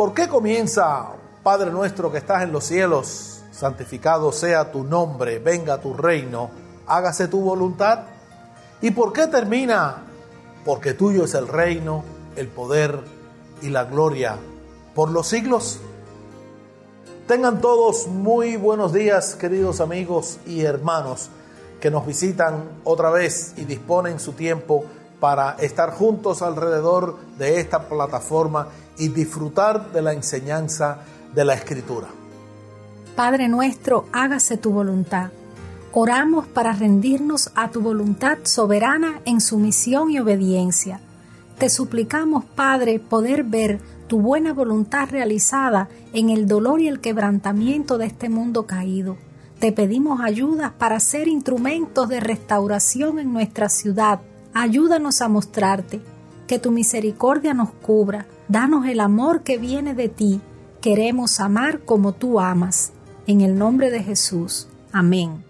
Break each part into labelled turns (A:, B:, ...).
A: ¿Por qué comienza, Padre nuestro que estás en los cielos, santificado sea tu nombre, venga tu reino, hágase tu voluntad? ¿Y por qué termina? Porque tuyo es el reino, el poder y la gloria por los siglos. Tengan todos muy buenos días, queridos amigos y hermanos que nos visitan otra vez y disponen su tiempo para estar juntos alrededor de esta plataforma y disfrutar de la enseñanza de la Escritura.
B: Padre nuestro, hágase tu voluntad. Oramos para rendirnos a tu voluntad soberana en sumisión y obediencia. Te suplicamos, Padre, poder ver tu buena voluntad realizada en el dolor y el quebrantamiento de este mundo caído. Te pedimos ayuda para ser instrumentos de restauración en nuestra ciudad, Ayúdanos a mostrarte, que tu misericordia nos cubra, danos el amor que viene de ti, queremos amar como tú amas. En el nombre de Jesús. Amén.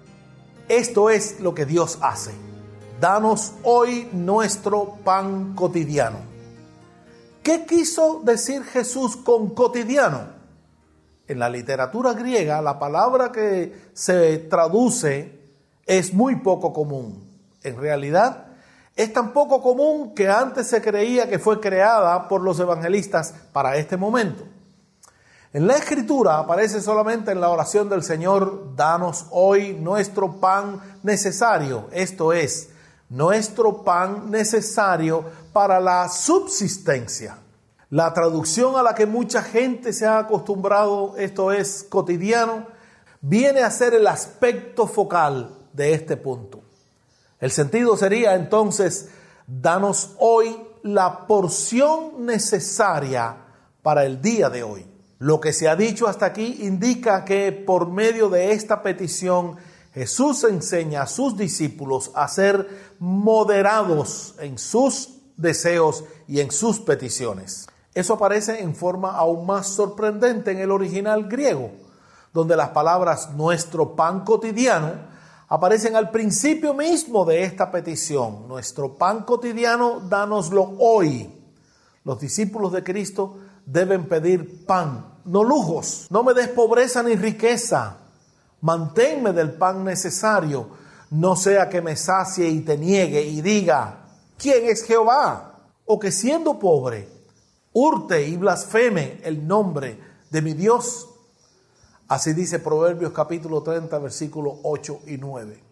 A: Esto es lo que Dios hace. Danos hoy nuestro pan cotidiano. ¿Qué quiso decir Jesús con cotidiano? En la literatura griega la palabra que se traduce es muy poco común. En realidad, es tan poco común que antes se creía que fue creada por los evangelistas para este momento. En la escritura aparece solamente en la oración del Señor, danos hoy nuestro pan necesario, esto es, nuestro pan necesario para la subsistencia. La traducción a la que mucha gente se ha acostumbrado, esto es cotidiano, viene a ser el aspecto focal de este punto. El sentido sería entonces, danos hoy la porción necesaria para el día de hoy. Lo que se ha dicho hasta aquí indica que por medio de esta petición Jesús enseña a sus discípulos a ser moderados en sus deseos y en sus peticiones. Eso aparece en forma aún más sorprendente en el original griego, donde las palabras nuestro pan cotidiano aparecen al principio mismo de esta petición. Nuestro pan cotidiano, dánoslo hoy. Los discípulos de Cristo deben pedir pan, no lujos. No me des pobreza ni riqueza. Manténme del pan necesario, no sea que me sacie y te niegue y diga, ¿quién es Jehová? O que siendo pobre, hurte y blasfeme el nombre de mi Dios Así dice Proverbios capítulo 30, versículos 8 y 9.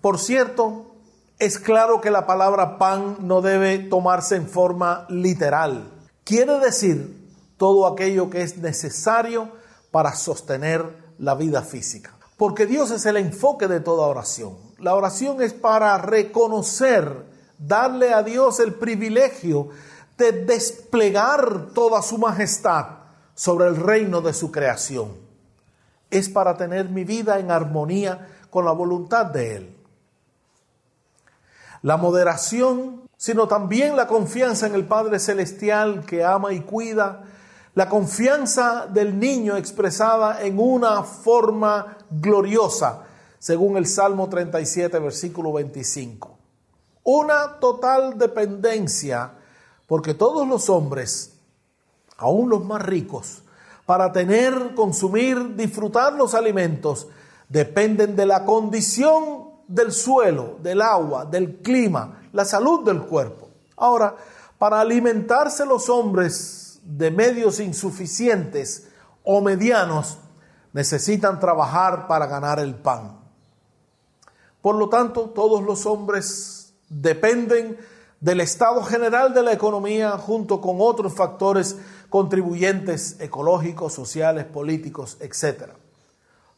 A: Por cierto, es claro que la palabra pan no debe tomarse en forma literal. Quiere decir todo aquello que es necesario para sostener la vida física. Porque Dios es el enfoque de toda oración. La oración es para reconocer, darle a Dios el privilegio de desplegar toda su majestad sobre el reino de su creación es para tener mi vida en armonía con la voluntad de Él. La moderación, sino también la confianza en el Padre Celestial que ama y cuida, la confianza del niño expresada en una forma gloriosa, según el Salmo 37, versículo 25. Una total dependencia, porque todos los hombres, aun los más ricos, para tener, consumir, disfrutar los alimentos, dependen de la condición del suelo, del agua, del clima, la salud del cuerpo. Ahora, para alimentarse los hombres de medios insuficientes o medianos, necesitan trabajar para ganar el pan. Por lo tanto, todos los hombres dependen del estado general de la economía junto con otros factores contribuyentes ecológicos, sociales, políticos, etc.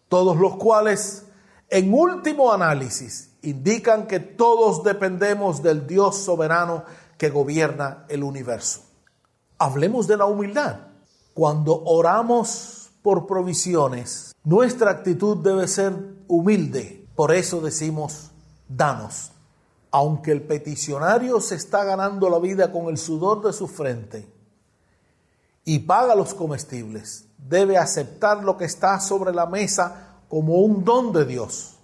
A: Todos los cuales, en último análisis, indican que todos dependemos del Dios soberano que gobierna el universo. Hablemos de la humildad. Cuando oramos por provisiones, nuestra actitud debe ser humilde. Por eso decimos, danos. Aunque el peticionario se está ganando la vida con el sudor de su frente, y paga los comestibles, debe aceptar lo que está sobre la mesa como un don de Dios,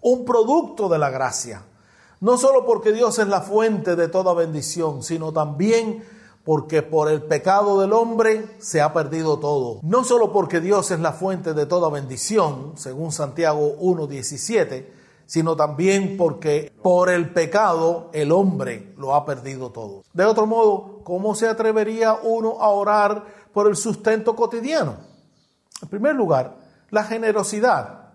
A: un producto de la gracia. No solo porque Dios es la fuente de toda bendición, sino también porque por el pecado del hombre se ha perdido todo. No solo porque Dios es la fuente de toda bendición, según Santiago 1.17, sino también porque por el pecado el hombre lo ha perdido todo. De otro modo, ¿cómo se atrevería uno a orar por el sustento cotidiano? En primer lugar, la generosidad.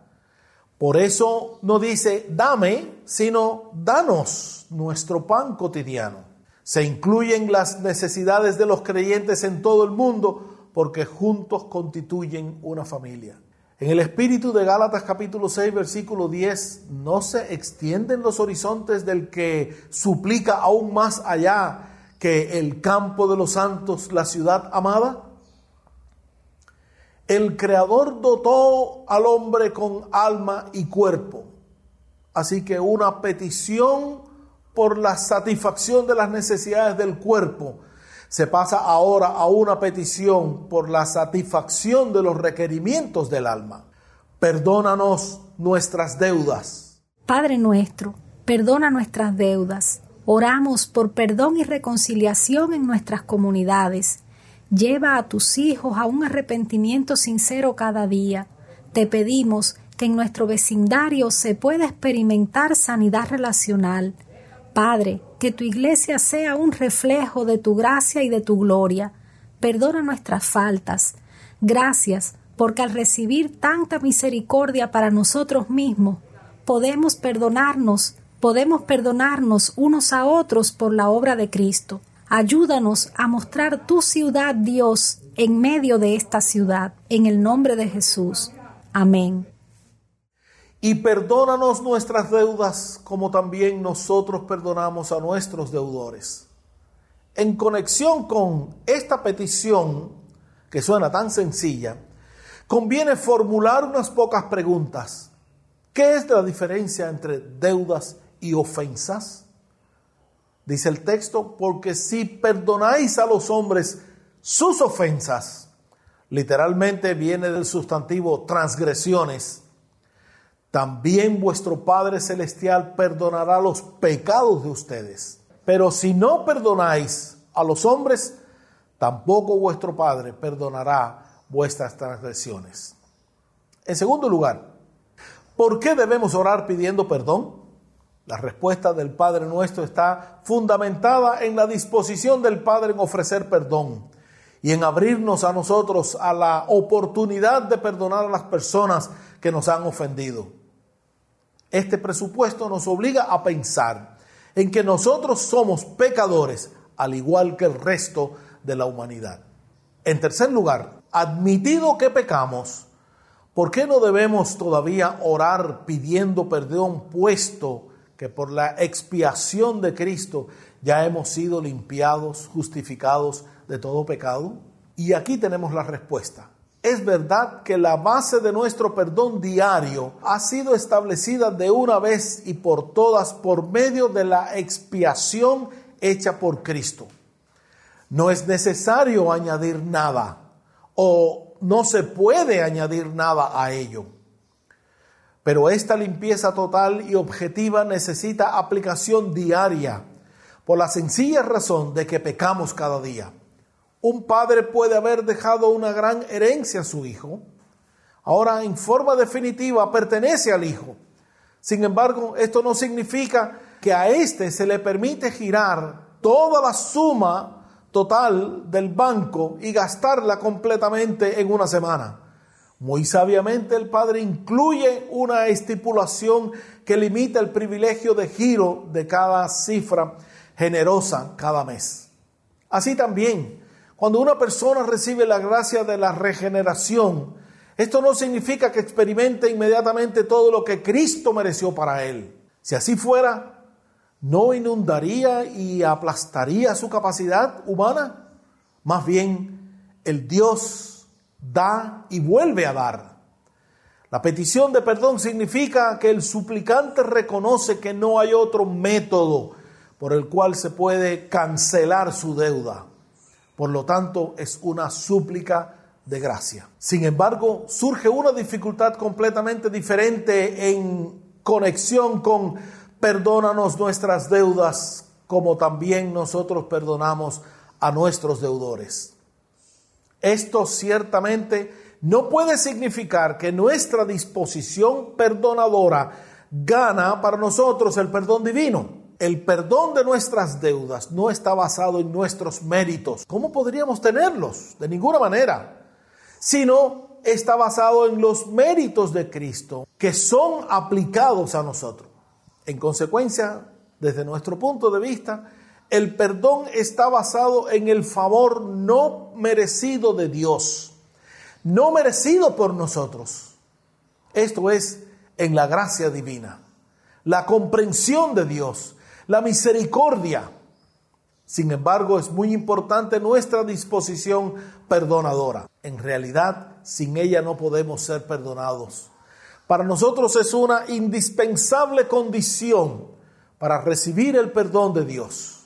A: Por eso no dice dame, sino danos nuestro pan cotidiano. Se incluyen las necesidades de los creyentes en todo el mundo porque juntos constituyen una familia. En el espíritu de Gálatas capítulo 6 versículo 10 no se extienden los horizontes del que suplica aún más allá que el campo de los santos, la ciudad amada. El Creador dotó al hombre con alma y cuerpo. Así que una petición por la satisfacción de las necesidades del cuerpo, se pasa ahora a una petición por la satisfacción de los requerimientos del alma. Perdónanos nuestras deudas.
B: Padre nuestro, perdona nuestras deudas. Oramos por perdón y reconciliación en nuestras comunidades. Lleva a tus hijos a un arrepentimiento sincero cada día. Te pedimos que en nuestro vecindario se pueda experimentar sanidad relacional Padre, que tu iglesia sea un reflejo de tu gracia y de tu gloria. Perdona nuestras faltas. Gracias, porque al recibir tanta misericordia para nosotros mismos, podemos perdonarnos, podemos perdonarnos unos a otros por la obra de Cristo. Ayúdanos a mostrar tu ciudad, Dios, en medio de esta ciudad, en el nombre de Jesús. Amén
A: y perdónanos nuestras deudas como también nosotros perdonamos a nuestros deudores. En conexión con esta petición, que suena tan sencilla, conviene formular unas pocas preguntas. ¿Qué es la diferencia entre deudas y ofensas? Dice el texto, porque si perdonáis a los hombres sus ofensas, literalmente viene del sustantivo transgresiones, también vuestro Padre Celestial perdonará los pecados de ustedes. Pero si no perdonáis a los hombres, tampoco vuestro Padre perdonará vuestras transgresiones. En segundo lugar, ¿por qué debemos orar pidiendo perdón? La respuesta del Padre nuestro está fundamentada en la disposición del Padre en ofrecer perdón y en abrirnos a nosotros a la oportunidad de perdonar a las personas que nos han ofendido. Este presupuesto nos obliga a pensar en que nosotros somos pecadores, al igual que el resto de la humanidad. En tercer lugar, admitido que pecamos, ¿por qué no debemos todavía orar pidiendo perdón puesto que por la expiación de Cristo ya hemos sido limpiados, justificados de todo pecado? Y aquí tenemos la respuesta. Es verdad que la base de nuestro perdón diario ha sido establecida de una vez y por todas por medio de la expiación hecha por Cristo. No es necesario añadir nada o no se puede añadir nada a ello. Pero esta limpieza total y objetiva necesita aplicación diaria por la sencilla razón de que pecamos cada día. Un padre puede haber dejado una gran herencia a su hijo. Ahora, en forma definitiva, pertenece al hijo. Sin embargo, esto no significa que a éste se le permite girar toda la suma total del banco y gastarla completamente en una semana. Muy sabiamente el Padre incluye una estipulación que limita el privilegio de giro de cada cifra generosa cada mes. Así también, cuando una persona recibe la gracia de la regeneración, esto no significa que experimente inmediatamente todo lo que Cristo mereció para él. Si así fuera, ¿no inundaría y aplastaría su capacidad humana? Más bien, el Dios da y vuelve a dar. La petición de perdón significa que el suplicante reconoce que no hay otro método por el cual se puede cancelar su deuda. Por lo tanto, es una súplica de gracia. Sin embargo, surge una dificultad completamente diferente en conexión con perdónanos nuestras deudas, como también nosotros perdonamos a nuestros deudores. Esto ciertamente no puede significar que nuestra disposición perdonadora gana para nosotros el perdón divino. El perdón de nuestras deudas no está basado en nuestros méritos. ¿Cómo podríamos tenerlos? De ninguna manera. Sino está basado en los méritos de Cristo que son aplicados a nosotros. En consecuencia, desde nuestro punto de vista, el perdón está basado en el favor no merecido de Dios, no merecido por nosotros. Esto es en la gracia divina, la comprensión de Dios, la misericordia. Sin embargo, es muy importante nuestra disposición perdonadora. En realidad, sin ella no podemos ser perdonados. Para nosotros es una indispensable condición para recibir el perdón de Dios.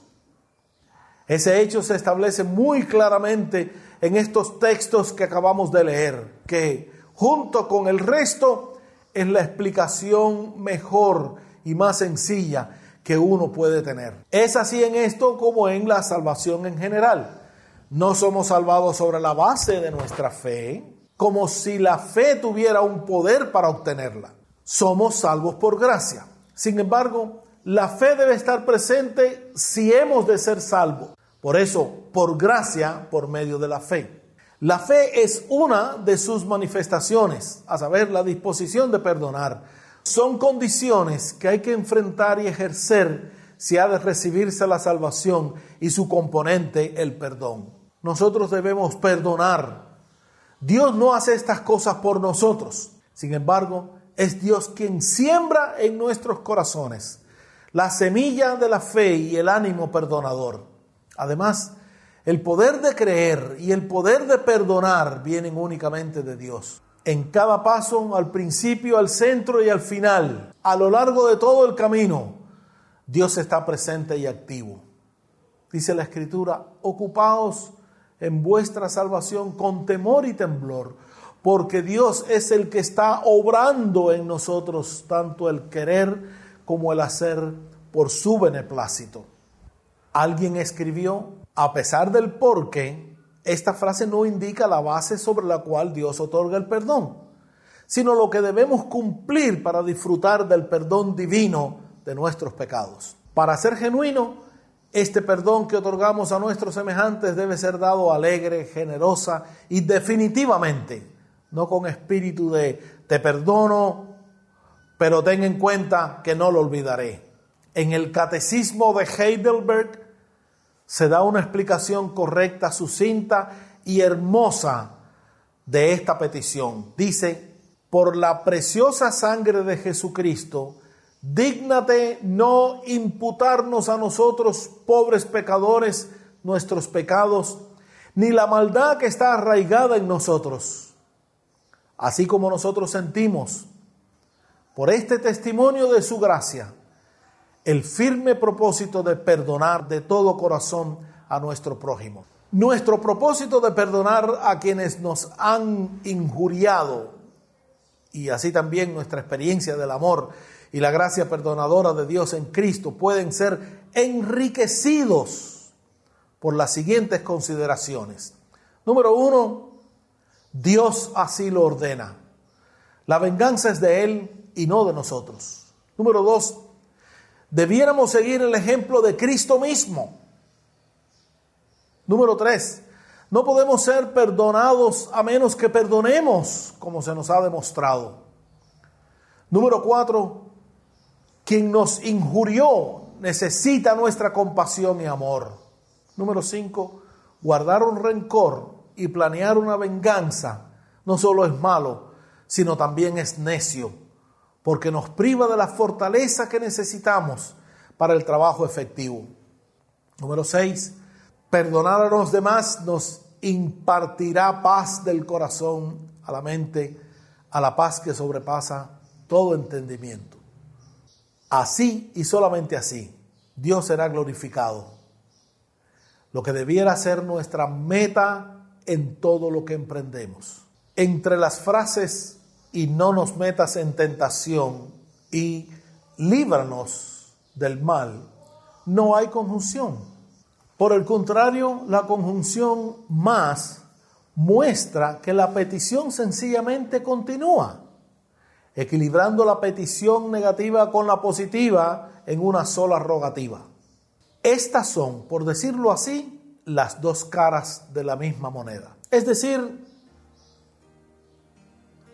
A: Ese hecho se establece muy claramente en estos textos que acabamos de leer, que junto con el resto es la explicación mejor y más sencilla que uno puede tener. Es así en esto como en la salvación en general. No somos salvados sobre la base de nuestra fe, como si la fe tuviera un poder para obtenerla. Somos salvos por gracia. Sin embargo, la fe debe estar presente si hemos de ser salvos. Por eso, por gracia, por medio de la fe. La fe es una de sus manifestaciones, a saber, la disposición de perdonar. Son condiciones que hay que enfrentar y ejercer si ha de recibirse la salvación y su componente, el perdón. Nosotros debemos perdonar. Dios no hace estas cosas por nosotros. Sin embargo, es Dios quien siembra en nuestros corazones la semilla de la fe y el ánimo perdonador. Además, el poder de creer y el poder de perdonar vienen únicamente de Dios. En cada paso, al principio, al centro y al final, a lo largo de todo el camino, Dios está presente y activo. Dice la Escritura, ocupaos en vuestra salvación con temor y temblor, porque Dios es el que está obrando en nosotros tanto el querer como el hacer por su beneplácito. Alguien escribió, a pesar del porqué, esta frase no indica la base sobre la cual Dios otorga el perdón, sino lo que debemos cumplir para disfrutar del perdón divino de nuestros pecados. Para ser genuino, este perdón que otorgamos a nuestros semejantes debe ser dado alegre, generosa y definitivamente, no con espíritu de te perdono, pero ten en cuenta que no lo olvidaré. En el catecismo de Heidelberg se da una explicación correcta, sucinta y hermosa de esta petición. Dice, por la preciosa sangre de Jesucristo, dígnate no imputarnos a nosotros, pobres pecadores, nuestros pecados, ni la maldad que está arraigada en nosotros. Así como nosotros sentimos, por este testimonio de su gracia, el firme propósito de perdonar de todo corazón a nuestro prójimo. Nuestro propósito de perdonar a quienes nos han injuriado y así también nuestra experiencia del amor y la gracia perdonadora de Dios en Cristo pueden ser enriquecidos por las siguientes consideraciones. Número uno, Dios así lo ordena. La venganza es de Él y no de nosotros. Número dos, debiéramos seguir el ejemplo de Cristo mismo. Número tres, no podemos ser perdonados a menos que perdonemos, como se nos ha demostrado. Número cuatro, quien nos injurió necesita nuestra compasión y amor. Número cinco, guardar un rencor y planear una venganza no solo es malo, sino también es necio porque nos priva de la fortaleza que necesitamos para el trabajo efectivo. Número 6. Perdonar a los demás nos impartirá paz del corazón a la mente, a la paz que sobrepasa todo entendimiento. Así y solamente así, Dios será glorificado. Lo que debiera ser nuestra meta en todo lo que emprendemos. Entre las frases y no nos metas en tentación y líbranos del mal, no hay conjunción. Por el contrario, la conjunción más muestra que la petición sencillamente continúa, equilibrando la petición negativa con la positiva en una sola rogativa. Estas son, por decirlo así, las dos caras de la misma moneda. Es decir,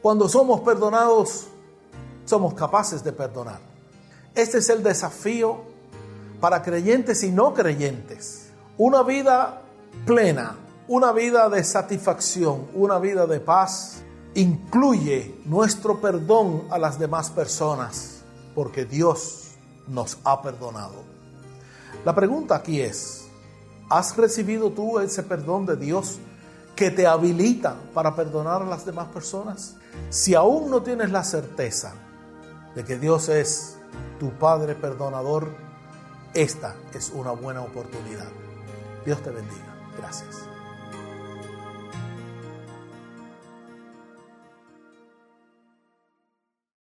A: cuando somos perdonados, somos capaces de perdonar. Este es el desafío para creyentes y no creyentes. Una vida plena, una vida de satisfacción, una vida de paz, incluye nuestro perdón a las demás personas, porque Dios nos ha perdonado. La pregunta aquí es, ¿has recibido tú ese perdón de Dios que te habilita para perdonar a las demás personas? Si aún no tienes la certeza de que Dios es tu Padre perdonador, esta es una buena oportunidad. Dios te bendiga. Gracias.